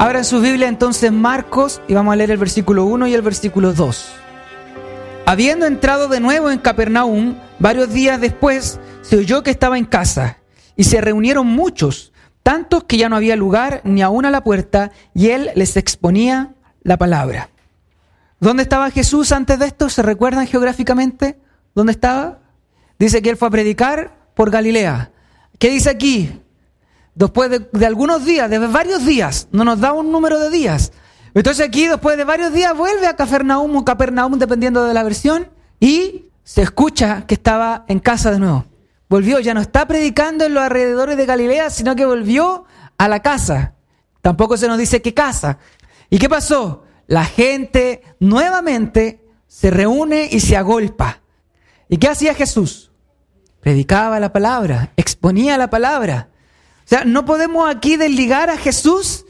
Abran su Biblia entonces Marcos y vamos a leer el versículo 1 y el versículo 2. Habiendo entrado de nuevo en Capernaum, varios días después se oyó que estaba en casa y se reunieron muchos, tantos que ya no había lugar ni aún a la puerta, y él les exponía la palabra. ¿Dónde estaba Jesús antes de esto? ¿Se recuerdan geográficamente? ¿Dónde estaba? Dice que él fue a predicar por Galilea. ¿Qué dice aquí? Después de, algunos días, de varios días, no nos da un número de días. Entonces aquí, después de varios días, vuelve a Capernaum o Capernaum, dependiendo de la versión, y se escucha que estaba en casa de nuevo. Volvió, ya no está predicando en los alrededores de Galilea, sino que volvió a la casa. Tampoco se nos dice qué casa. ¿Y qué pasó? La gente nuevamente se reúne y se agolpa. ¿Y qué hacía Jesús? Predicaba la palabra, exponía la palabra. Sea, no podemos aquí desligar a Jesús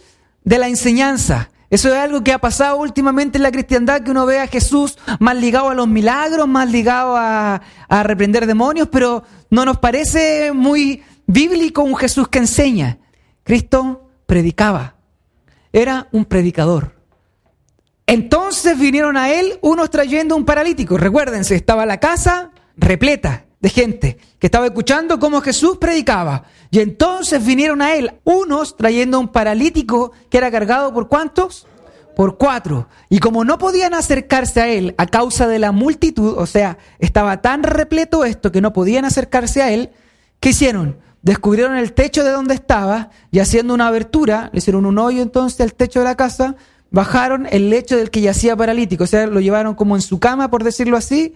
de la enseñanza. Eso es algo que ha pasado últimamente en la cristiandad, que uno ve a Jesús más ligado a los milagros, más ligado a, reprender demonios, pero no nos parece muy bíblico un Jesús que enseña. Cristo predicaba, era un predicador. Entonces vinieron a él unos trayendo un paralítico. Recuérdense, estaba la casa repleta de gente que estaba escuchando cómo Jesús predicaba. Y entonces vinieron a él unos trayendo un paralítico que era cargado por cuántos? Por cuatro. Y como no podían acercarse a él a causa de la multitud, o sea, estaba tan repleto esto que no podían acercarse a él, ¿qué hicieron? Descubrieron el techo de donde estaba y haciendo una abertura, le hicieron un hoyo entonces al techo de la casa, bajaron el lecho del que yacía paralítico, o sea, lo llevaron como en su cama, por decirlo así,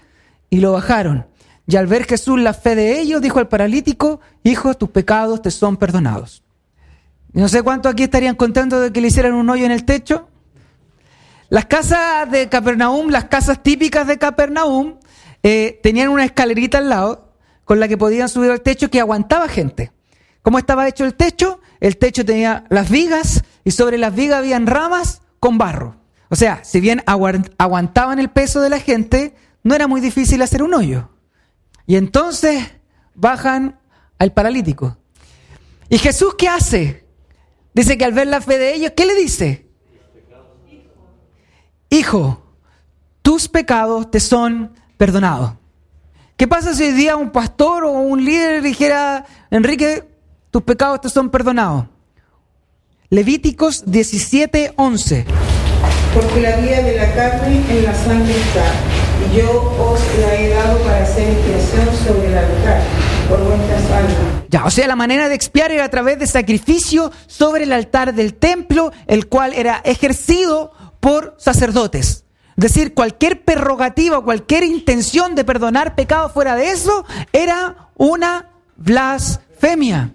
y lo bajaron. Y al ver Jesús la fe de ellos, dijo al paralítico, hijo, tus pecados te son perdonados. No sé cuántos aquí estarían contentos de que le hicieran un hoyo en el techo. Las casas de Capernaum, las casas típicas de Capernaum, eh, tenían una escalerita al lado con la que podían subir al techo que aguantaba gente. ¿Cómo estaba hecho el techo? El techo tenía las vigas y sobre las vigas habían ramas con barro. O sea, si bien aguantaban el peso de la gente, no era muy difícil hacer un hoyo. Y entonces bajan al paralítico. ¿Y Jesús qué hace? Dice que al ver la fe de ellos, ¿qué le dice? Hijo, tus pecados te son perdonados. ¿Qué pasa si hoy día un pastor o un líder dijera, Enrique, tus pecados te son perdonados? Levíticos 17, 11. Porque la vida de la carne en la sangre está yo os la he dado para hacer expiación sobre el altar por vuestras almas. Ya, o sea, la manera de expiar era a través de sacrificio sobre el altar del templo, el cual era ejercido por sacerdotes. Es decir, cualquier prerrogativa, cualquier intención de perdonar pecado fuera de eso, era una blasfemia.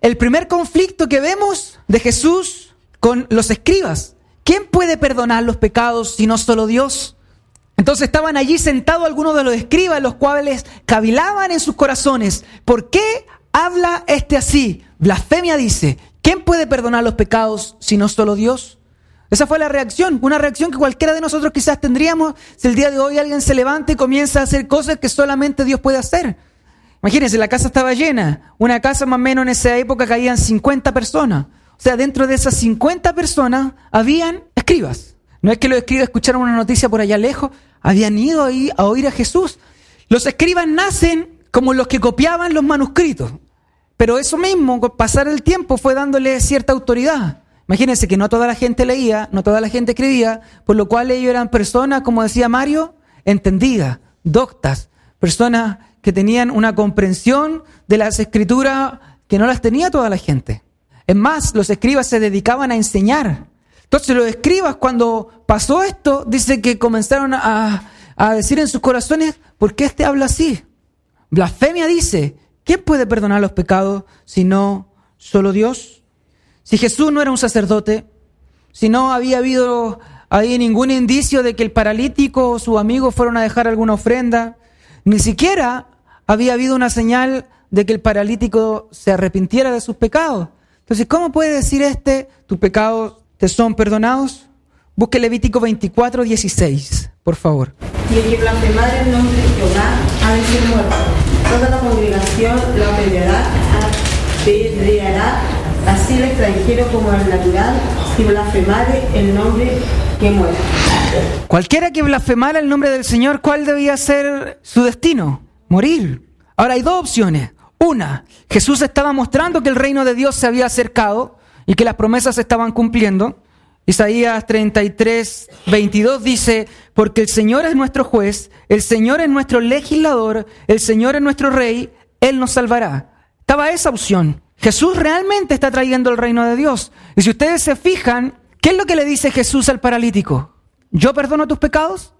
El primer conflicto que vemos de Jesús con los escribas. ¿Quién puede perdonar los pecados si no solo Dios? Entonces estaban allí sentados algunos de los escribas, los cuales cavilaban en sus corazones. ¿Por qué habla este así? Blasfemia dice, ¿quién puede perdonar los pecados si no solo Dios? Esa fue la reacción, una reacción que cualquiera de nosotros quizás tendríamos si el día de hoy alguien se levanta y comienza a hacer cosas que solamente Dios puede hacer. Imagínense, la casa estaba llena, una casa más o menos en esa época caían 50 personas. O sea, dentro de esas 50 personas habían escribas. No es que los escribas escucharon una noticia por allá lejos, habían ido ahí a oír a Jesús. Los escribas nacen como los que copiaban los manuscritos. Pero eso mismo, con pasar el tiempo, fue dándole cierta autoridad. Imagínense que no toda la gente leía, no toda la gente escribía, por lo cual ellos eran personas, como decía Mario, entendidas, doctas, personas que tenían una comprensión de las escrituras que no las tenía toda la gente. Es más, los escribas se dedicaban a enseñar. Entonces los escribas cuando pasó esto, dice que comenzaron a, decir en sus corazones, ¿por qué este habla así? Blasfemia dice, ¿quién puede perdonar los pecados si no solo Dios? Si Jesús no era un sacerdote, si no había habido ahí ningún indicio de que el paralítico o su amigo fueron a dejar alguna ofrenda, ni siquiera había habido una señal de que el paralítico se arrepintiera de sus pecados. Entonces, ¿cómo puede decir este, tu pecado te son perdonados? Busque Levítico 24, 16, por favor. Y el que el nombre de Jehová ha de ser muerto. Toda la congregación lo apedreará, Así el extranjero como el natural, si blasfemare el nombre que muere. Cualquiera que blasfemara el nombre del Señor, ¿cuál debía ser su destino? Morir. Ahora hay dos opciones. Una, Jesús estaba mostrando que el reino de Dios se había acercado y que las promesas se estaban cumpliendo. Isaías 33, 22 dice, porque el Señor es nuestro juez, el Señor es nuestro legislador, el Señor es nuestro rey, Él nos salvará. Estaba esa opción. Jesús realmente está trayendo el reino de Dios. Y si ustedes se fijan, ¿qué es lo que le dice Jesús al paralítico? ¿Yo perdono tus pecados?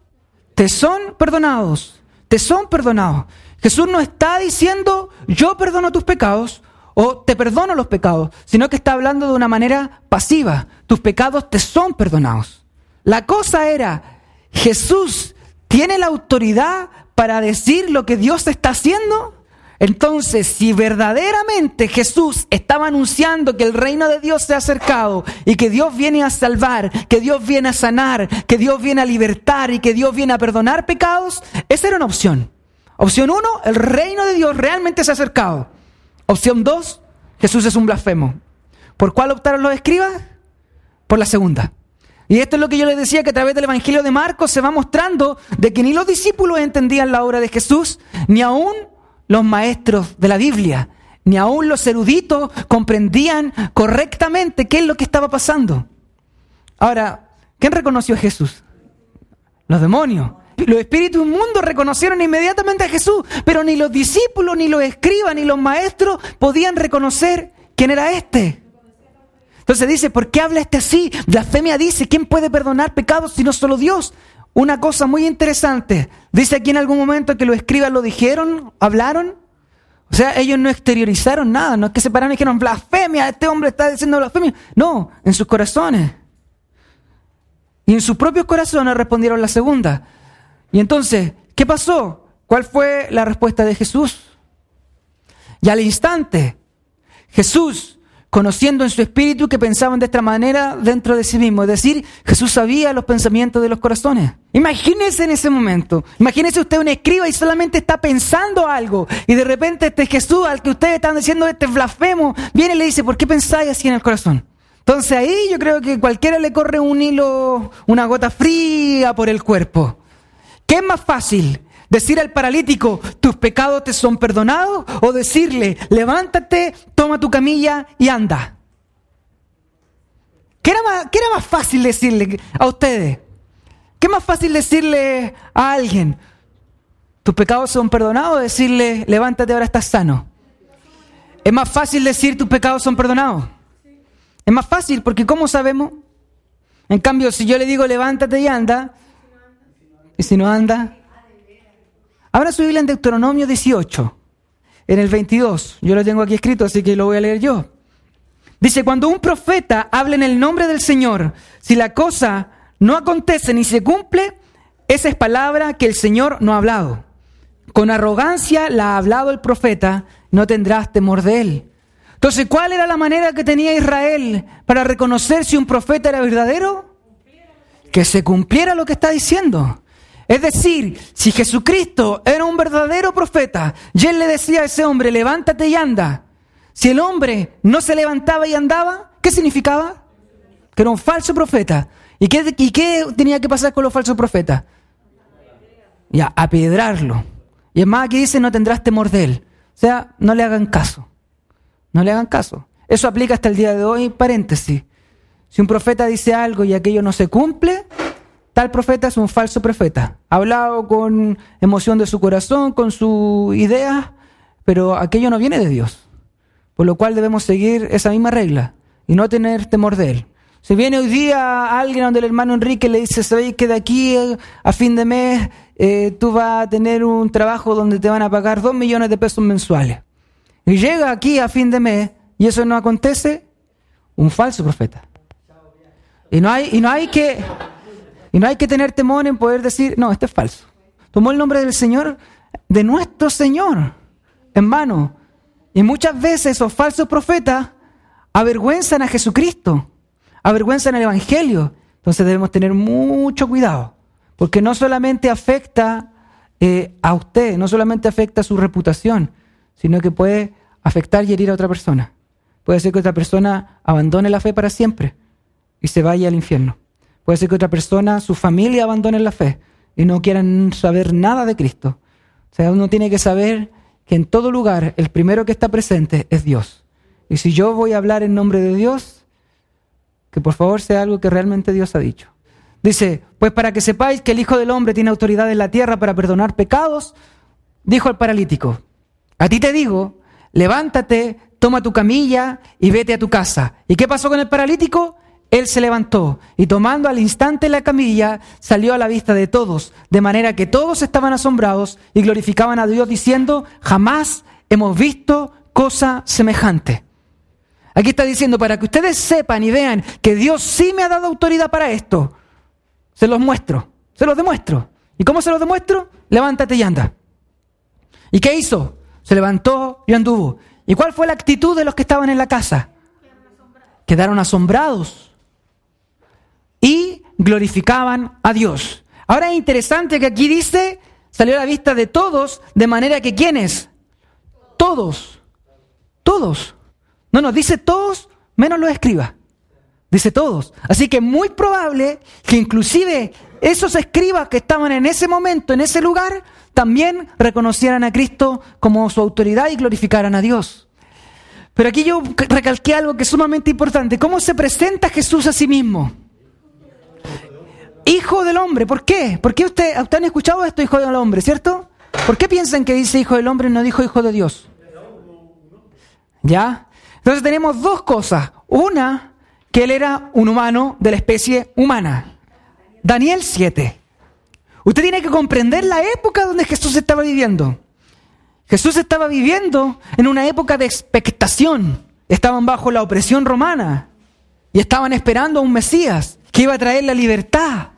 Te son perdonados. Te son perdonados. Jesús no está diciendo, yo perdono tus pecados o te perdono los pecados, sino que está hablando de una manera pasiva. Tus pecados te son perdonados. La cosa era, Jesús tiene la autoridad para decir lo que Dios está haciendo. Entonces, si verdaderamente Jesús estaba anunciando que el reino de Dios se ha acercado y que Dios viene a salvar, que Dios viene a sanar, que Dios viene a libertar y que Dios viene a perdonar pecados, esa era una opción. Opción uno, el reino de Dios realmente se ha acercado. Opción dos, Jesús es un blasfemo. ¿Por cuál optaron los escribas? Por la segunda. Y esto es lo que yo les decía, que a través del Evangelio de Marcos se va mostrando de que ni los discípulos entendían la obra de Jesús, ni aún los maestros de la Biblia, ni aún los eruditos comprendían correctamente qué es lo que estaba pasando. Ahora, ¿quién reconoció a Jesús? Los demonios. Los espíritus inmundos reconocieron inmediatamente a Jesús, pero ni los discípulos, ni los escribas, ni los maestros podían reconocer quién era este. Entonces dice, ¿por qué habla este así? Blasfemia dice, ¿quién puede perdonar pecados si no solo Dios? Una cosa muy interesante, dice aquí en algún momento que los escribas lo dijeron, hablaron. O sea, ellos no exteriorizaron nada, no es que se pararon y dijeron, blasfemia, este hombre está diciendo blasfemia. No, en sus corazones. Y en sus propios corazones respondieron la segunda. Y entonces, ¿qué pasó? ¿Cuál fue la respuesta de Jesús? Y al instante, Jesús, conociendo en su espíritu que pensaban de esta manera dentro de sí mismo, es decir, Jesús sabía los pensamientos de los corazones. Imagínese en ese momento, imagínese usted un escriba y solamente está pensando algo y de repente este Jesús al que ustedes están diciendo este blasfemo, viene y le dice, ¿por qué pensáis así en el corazón? Entonces ahí yo creo que cualquiera le corre un hilo, una gota fría por el cuerpo. ¿Qué es más fácil? ¿Decir al paralítico, tus pecados te son perdonados? ¿O decirle, levántate, toma tu camilla y anda? ¿Qué era más, qué era más fácil decirle a ustedes? ¿Qué es más fácil decirle a alguien, tus pecados son perdonados? O decirle, levántate, ahora estás sano. Es más fácil decir, tus pecados son perdonados. Es más fácil porque ¿cómo sabemos? En cambio, si yo le digo, levántate y anda, y si no anda, abra su en Deuteronomio 18, en el 22. Yo lo tengo aquí escrito, así que lo voy a leer yo. Dice, cuando un profeta habla en el nombre del Señor, si la cosa no acontece ni se cumple, esa es palabra que el Señor no ha hablado. Con arrogancia la ha hablado el profeta, no tendrás temor de él. Entonces, ¿cuál era la manera que tenía Israel para reconocer si un profeta era verdadero? Que se cumpliera lo que está diciendo. Es decir, si Jesucristo era un verdadero profeta y él le decía a ese hombre, levántate y anda, si el hombre no se levantaba y andaba, ¿qué significaba? Que era un falso profeta. ¿Y qué, tenía que pasar con los falsos profetas? Ya, apiedrarlo. Y es más, aquí dice, no tendrás temor de él. O sea, no le hagan caso. No le hagan caso. Eso aplica hasta el día de hoy, paréntesis. Si un profeta dice algo y aquello no se cumple, tal profeta es un falso profeta. Ha hablado con emoción de su corazón, con su idea, pero aquello no viene de Dios. Por lo cual debemos seguir esa misma regla y no tener temor de él. Si viene hoy día alguien donde el hermano Enrique le dice, ¿sabéis que de aquí a fin de mes eh, tú vas a tener un trabajo donde te van a pagar dos millones de pesos mensuales? Y llega aquí a fin de mes y eso no acontece, un falso profeta. Y no hay, y no hay que y no hay que tener temor en poder decir, no, esto es falso. Tomó el nombre del Señor, de nuestro Señor, en mano. Y muchas veces esos falsos profetas avergüenzan a Jesucristo, avergüenzan el Evangelio. Entonces debemos tener mucho cuidado, porque no solamente afecta eh, a usted, no solamente afecta a su reputación, sino que puede afectar y herir a otra persona. Puede ser que otra persona abandone la fe para siempre y se vaya al infierno. Puede ser que otra persona, su familia abandone la fe y no quieran saber nada de Cristo. O sea, uno tiene que saber que en todo lugar el primero que está presente es Dios. Y si yo voy a hablar en nombre de Dios, que por favor sea algo que realmente Dios ha dicho. Dice, pues para que sepáis que el Hijo del Hombre tiene autoridad en la tierra para perdonar pecados, dijo al paralítico, a ti te digo, levántate, toma tu camilla y vete a tu casa. ¿Y qué pasó con el paralítico? Él se levantó y tomando al instante la camilla salió a la vista de todos, de manera que todos estaban asombrados y glorificaban a Dios diciendo, jamás hemos visto cosa semejante. Aquí está diciendo, para que ustedes sepan y vean que Dios sí me ha dado autoridad para esto, se los muestro, se los demuestro. ¿Y cómo se los demuestro? Levántate y anda. ¿Y qué hizo? Se levantó y anduvo. ¿Y cuál fue la actitud de los que estaban en la casa? Quedaron asombrados y glorificaban a Dios. Ahora es interesante que aquí dice, salió a la vista de todos, de manera que ¿quiénes? Todos. Todos. No nos dice todos, menos los escribas. Dice todos. Así que muy probable que inclusive esos escribas que estaban en ese momento, en ese lugar, también reconocieran a Cristo como su autoridad y glorificaran a Dios. Pero aquí yo recalqué algo que es sumamente importante. ¿Cómo se presenta Jesús a sí mismo? Hijo del hombre. ¿Por qué? ¿Por qué usted, usted han escuchado esto, hijo del hombre, cierto? ¿Por qué piensan que dice hijo del hombre y no dijo hijo de Dios? ¿Ya? Entonces tenemos dos cosas. Una, que él era un humano de la especie humana. Daniel 7. Usted tiene que comprender la época donde Jesús estaba viviendo. Jesús estaba viviendo en una época de expectación. Estaban bajo la opresión romana y estaban esperando a un Mesías que iba a traer la libertad.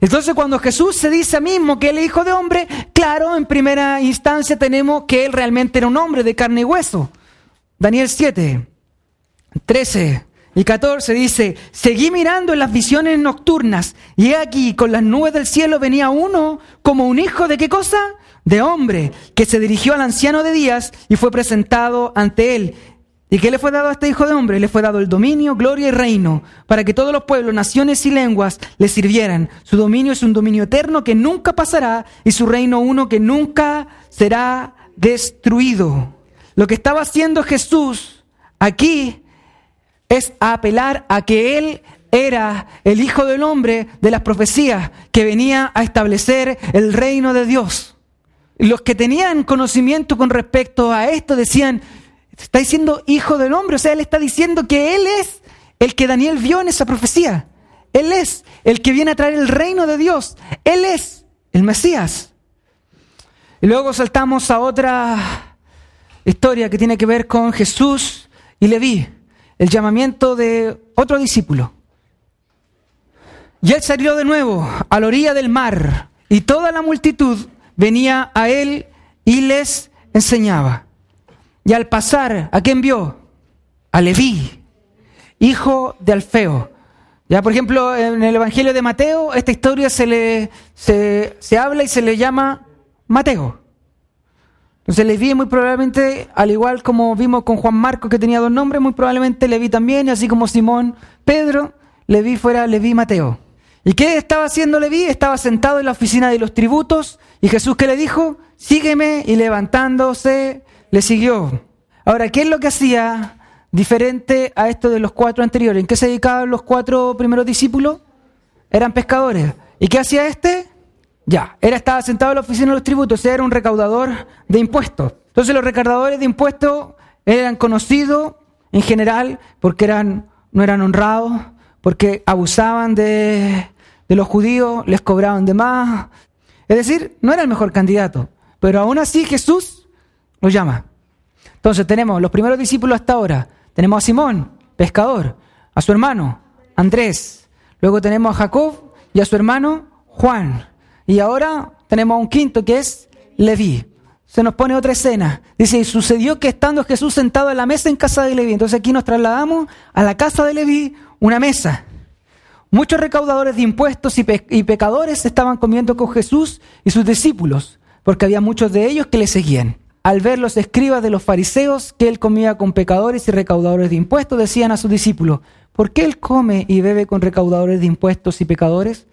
Entonces cuando Jesús se dice a mismo que él es hijo de hombre, claro, en primera instancia tenemos que él realmente era un hombre de carne y hueso. Daniel 7, 13 y 14 dice, seguí mirando en las visiones nocturnas y aquí con las nubes del cielo venía uno como un hijo de qué cosa? De hombre, que se dirigió al anciano de días y fue presentado ante él. ¿Y qué le fue dado a este hijo de hombre? Le fue dado el dominio, gloria y reino, para que todos los pueblos, naciones y lenguas le sirvieran. Su dominio es un dominio eterno que nunca pasará y su reino uno que nunca será destruido. Lo que estaba haciendo Jesús aquí es apelar a que Él era el Hijo del Hombre de las profecías que venía a establecer el reino de Dios. Los que tenían conocimiento con respecto a esto decían, está diciendo Hijo del Hombre, o sea, Él está diciendo que Él es el que Daniel vio en esa profecía. Él es el que viene a traer el reino de Dios. Él es el Mesías. Y luego saltamos a otra historia que tiene que ver con Jesús y Leví el llamamiento de otro discípulo. Y él salió de nuevo a la orilla del mar y toda la multitud venía a él y les enseñaba. Y al pasar, ¿a quién vio? A Leví, hijo de Alfeo. Ya, por ejemplo, en el Evangelio de Mateo, esta historia se, le, se, se habla y se le llama Mateo. Entonces Leví muy probablemente, al igual como vimos con Juan Marcos que tenía dos nombres, muy probablemente Leví también, y así como Simón Pedro, Leví fuera Leví Mateo. ¿Y qué estaba haciendo Leví? Estaba sentado en la oficina de los tributos y Jesús que le dijo, sígueme y levantándose le siguió. Ahora, ¿qué es lo que hacía diferente a esto de los cuatro anteriores? ¿En qué se dedicaban los cuatro primeros discípulos? Eran pescadores. ¿Y qué hacía este? Ya, él estaba sentado en la oficina de los tributos, era un recaudador de impuestos. Entonces los recaudadores de impuestos eran conocidos en general porque eran, no eran honrados, porque abusaban de, de los judíos, les cobraban de más. Es decir, no era el mejor candidato. Pero aún así Jesús lo llama. Entonces tenemos los primeros discípulos hasta ahora. Tenemos a Simón, pescador, a su hermano Andrés. Luego tenemos a Jacob y a su hermano Juan. Y ahora tenemos a un quinto que es Leví. Se nos pone otra escena. Dice, y sucedió que estando Jesús sentado en la mesa en casa de Leví. Entonces aquí nos trasladamos a la casa de Leví, una mesa. Muchos recaudadores de impuestos y, y pecadores estaban comiendo con Jesús y sus discípulos, porque había muchos de ellos que le seguían. Al ver los escribas de los fariseos que él comía con pecadores y recaudadores de impuestos, decían a sus discípulos, ¿por qué él come y bebe con recaudadores de impuestos y pecadores?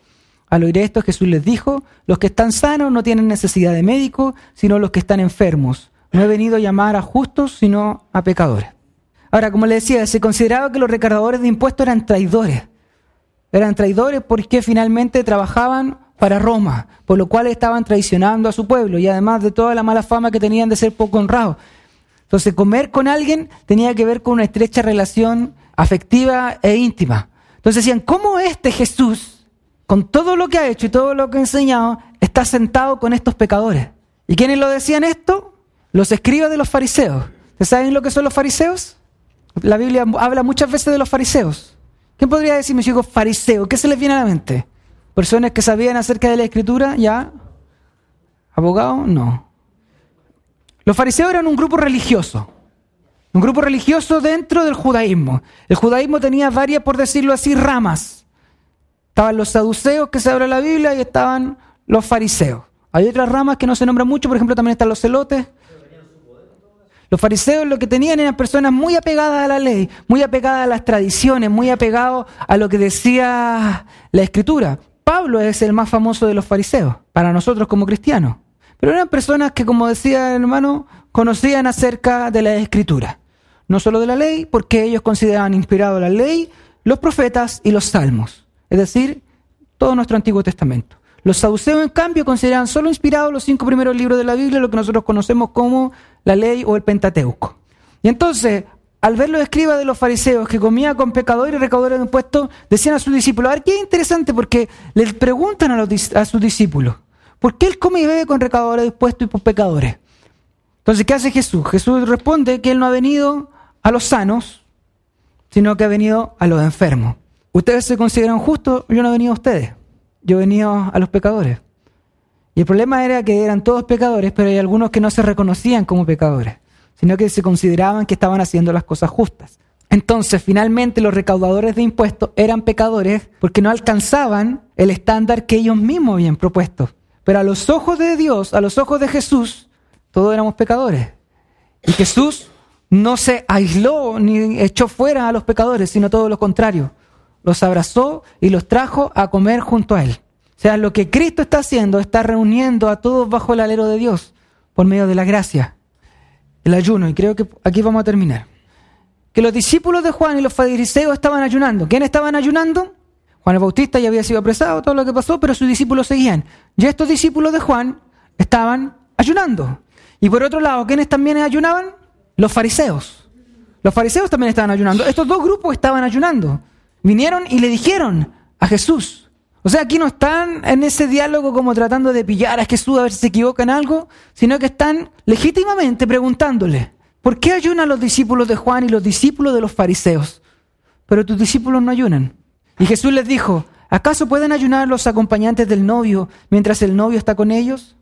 Al oír esto Jesús les dijo, los que están sanos no tienen necesidad de médico, sino los que están enfermos. No he venido a llamar a justos, sino a pecadores. Ahora, como le decía, se consideraba que los recaudadores de impuestos eran traidores. Eran traidores porque finalmente trabajaban para Roma, por lo cual estaban traicionando a su pueblo y además de toda la mala fama que tenían de ser poco honrados. Entonces, comer con alguien tenía que ver con una estrecha relación afectiva e íntima. Entonces decían, ¿cómo este Jesús, con todo lo que ha hecho y todo lo que ha enseñado, está sentado con estos pecadores? ¿Y quiénes lo decían esto? Los escribas de los fariseos. ¿Ustedes saben lo que son los fariseos? La Biblia habla muchas veces de los fariseos. ¿Quién podría decirme, digo fariseo? ¿Qué se les viene a la mente? Personas que sabían acerca de la escritura, ya. ¿Abogado? No. Los fariseos eran un grupo religioso. Un grupo religioso dentro del judaísmo. El judaísmo tenía varias, por decirlo así, ramas. Estaban los saduceos que se la Biblia y estaban los fariseos. Hay otras ramas que no se nombran mucho, por ejemplo, también están los celotes. Los fariseos lo que tenían eran personas muy apegadas a la ley, muy apegadas a las tradiciones, muy apegados a lo que decía la escritura. Pablo es el más famoso de los fariseos, para nosotros como cristianos. Pero eran personas que, como decía el hermano, conocían acerca de la escritura. No solo de la ley, porque ellos consideraban inspirado la ley, los profetas y los salmos. Es decir, todo nuestro Antiguo Testamento. Los saduceos, en cambio, consideraban solo inspirados los cinco primeros libros de la Biblia, lo que nosotros conocemos como la ley o el Pentateuco. Y entonces, al ver los escribas de los fariseos que comía con pecadores y recaudadores de impuestos, decían a sus discípulos, a ver, qué interesante, porque les preguntan a, a sus discípulos, ¿por qué él come y bebe con recaudadores de impuestos y por pecadores? Entonces, ¿qué hace Jesús? Jesús responde que él no ha venido a los sanos, sino que ha venido a los enfermos. Ustedes se consideran justos, yo no he venido a ustedes, yo he venido a los pecadores. Y el problema era que eran todos pecadores, pero hay algunos que no se reconocían como pecadores sino que se consideraban que estaban haciendo las cosas justas. Entonces, finalmente, los recaudadores de impuestos eran pecadores porque no alcanzaban el estándar que ellos mismos habían propuesto. Pero a los ojos de Dios, a los ojos de Jesús, todos éramos pecadores. Y Jesús no se aisló ni echó fuera a los pecadores, sino todo lo contrario. Los abrazó y los trajo a comer junto a Él. O sea, lo que Cristo está haciendo está reuniendo a todos bajo el alero de Dios por medio de la gracia el ayuno, y creo que aquí vamos a terminar. Que los discípulos de Juan y los fariseos estaban ayunando. ¿Quiénes estaban ayunando? Juan el Bautista ya había sido apresado, todo lo que pasó, pero sus discípulos seguían. Y estos discípulos de Juan estaban ayunando. Y por otro lado, ¿quiénes también ayunaban? Los fariseos. Los fariseos también estaban ayunando. Estos dos grupos estaban ayunando. Vinieron y le dijeron a Jesús, o sea, aquí no están en ese diálogo como tratando de pillar a Jesús a ver si se equivoca en algo, sino que están legítimamente preguntándole, ¿por qué ayunan los discípulos de Juan y los discípulos de los fariseos? Pero tus discípulos no ayunan. Y Jesús les dijo, ¿acaso pueden ayunar los acompañantes del novio mientras el novio está con ellos?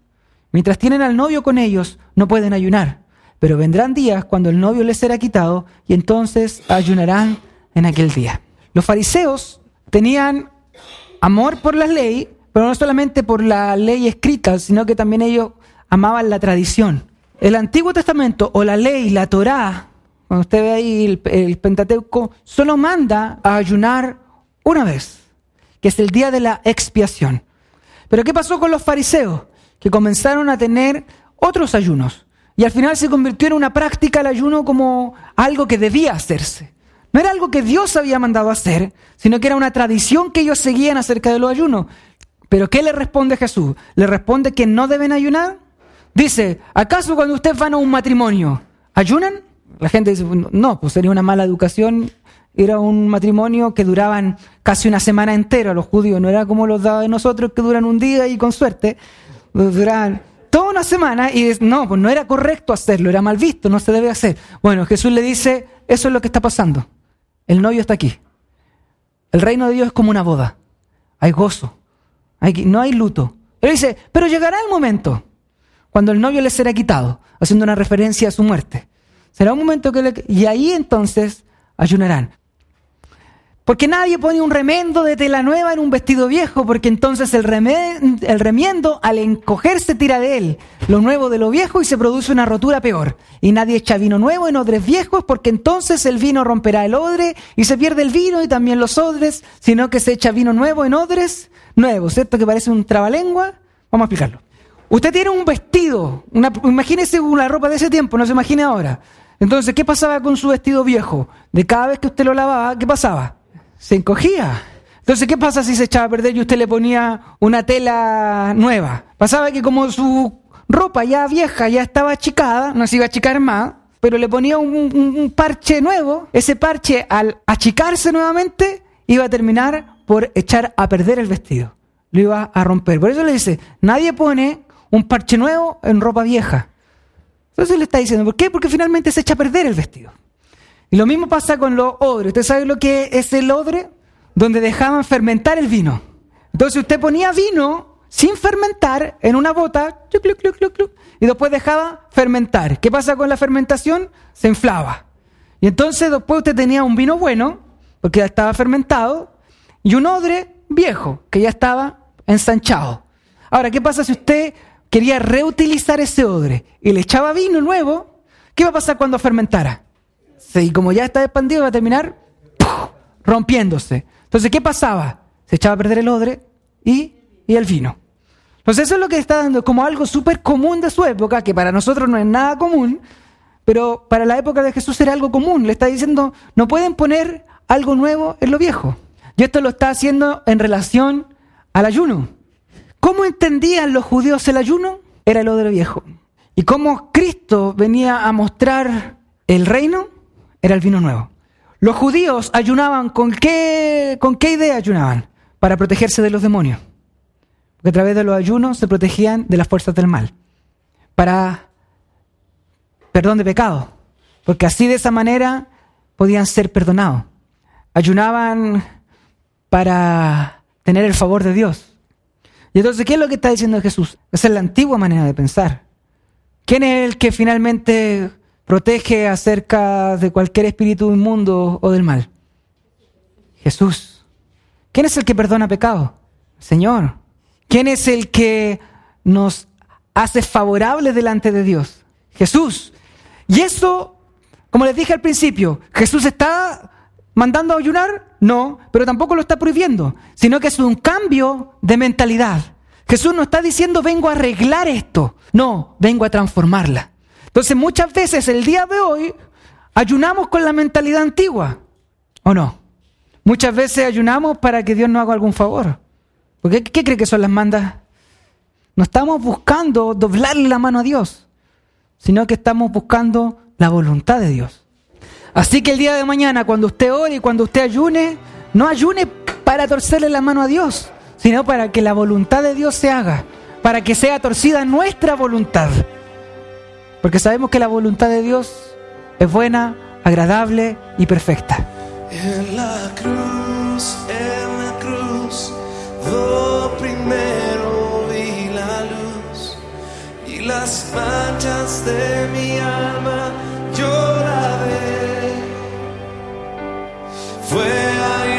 Mientras tienen al novio con ellos, no pueden ayunar. Pero vendrán días cuando el novio les será quitado y entonces ayunarán en aquel día. Los fariseos tenían amor por la ley, pero no solamente por la ley escrita, sino que también ellos amaban la tradición. El Antiguo Testamento o la ley, la Torá, cuando usted ve ahí el, el Pentateuco, solo manda a ayunar una vez, que es el día de la expiación. Pero ¿qué pasó con los fariseos? Que comenzaron a tener otros ayunos. Y al final se convirtió en una práctica el ayuno como algo que debía hacerse. No era algo que Dios había mandado hacer, sino que era una tradición que ellos seguían acerca de los ayunos. Pero ¿qué le responde Jesús? ¿Le responde que no deben ayunar? Dice, ¿acaso cuando ustedes van a un matrimonio, ayunan? La gente dice, no, pues sería una mala educación. Era un matrimonio que duraban casi una semana entera los judíos, no era como los de nosotros que duran un día y con suerte, duraban toda una semana y no, pues no era correcto hacerlo, era mal visto, no se debe hacer. Bueno, Jesús le dice, eso es lo que está pasando. El novio está aquí. El reino de Dios es como una boda. Hay gozo. No hay luto. Él dice, pero llegará el momento cuando el novio le será quitado, haciendo una referencia a su muerte. Será un momento que le... Y ahí entonces ayunarán. Porque nadie pone un remendo de tela nueva en un vestido viejo, porque entonces el, el, remiendo al encogerse tira de él lo nuevo de lo viejo y se produce una rotura peor. Y nadie echa vino nuevo en odres viejos, porque entonces el vino romperá el odre y se pierde el vino y también los odres, sino que se echa vino nuevo en odres nuevos. ¿Cierto que parece un trabalengua? Vamos a explicarlo. Usted tiene un vestido, una, imagínese una ropa de ese tiempo, no se imagine ahora. Entonces, ¿qué pasaba con su vestido viejo? De cada vez que usted lo lavaba, ¿qué pasaba? Se encogía. Entonces, ¿qué pasa si se echaba a perder y usted le ponía una tela nueva? Pasaba que como su ropa ya vieja ya estaba achicada, no se iba a achicar más, pero le ponía un, parche nuevo, ese parche al achicarse nuevamente iba a terminar por echar a perder el vestido, lo iba a romper. Por eso le dice, nadie pone un parche nuevo en ropa vieja. Entonces le está diciendo, ¿por qué? Porque finalmente se echa a perder el vestido. Y lo mismo pasa con los odres. ¿Usted sabe lo que es el odre? Donde dejaban fermentar el vino. Entonces usted ponía vino sin fermentar en una bota y después dejaba fermentar. ¿Qué pasa con la fermentación? Se inflaba. Y entonces después usted tenía un vino bueno, porque ya estaba fermentado, y un odre viejo, que ya estaba ensanchado. Ahora, ¿qué pasa si usted quería reutilizar ese odre y le echaba vino nuevo? ¿Qué va a pasar cuando fermentara? Y como ya está expandido, va a terminar rompiéndose. Entonces, ¿qué pasaba? Se echaba a perder el odre y, y el vino. Entonces, eso es lo que está dando como algo súper común de su época, que para nosotros no es nada común, pero para la época de Jesús era algo común. Le está diciendo, no pueden poner algo nuevo en lo viejo. Y esto lo está haciendo en relación al ayuno. ¿Cómo entendían los judíos el ayuno? Era el odre viejo. Y cómo Cristo venía a mostrar el reino era el vino nuevo. Los judíos ayunaban con qué, con qué idea ayunaban? Para protegerse de los demonios. Porque a través de los ayunos se protegían de las fuerzas del mal. Para perdón de pecado. Porque así de esa manera podían ser perdonados. Ayunaban para tener el favor de Dios. Y entonces, ¿qué es lo que está diciendo Jesús? Esa es la antigua manera de pensar. ¿Quién es el que finalmente protege acerca de cualquier espíritu inmundo o del mal? Jesús. ¿Quién es el que perdona pecado? Señor. ¿Quién es el que nos hace favorables delante de Dios? Jesús. Y eso, como les dije al principio, Jesús está mandando a ayunar, no, pero tampoco lo está prohibiendo, sino que es un cambio de mentalidad. Jesús no está diciendo vengo a arreglar esto, no, vengo a transformarla. Entonces muchas veces el día de hoy ayunamos con la mentalidad antigua, ¿o no? Muchas veces ayunamos para que Dios nos haga algún favor. ¿Por qué, cree que son las mandas? No estamos buscando doblarle la mano a Dios, sino que estamos buscando la voluntad de Dios. Así que el día de mañana, cuando usted ore y cuando usted ayune, no ayune para torcerle la mano a Dios, sino para que la voluntad de Dios se haga, para que sea torcida nuestra voluntad. Porque sabemos que la voluntad de Dios es buena, agradable y perfecta. En la cruz, en la cruz, lo primero vi la luz y las manchas de mi alma lloraré. Fue ahí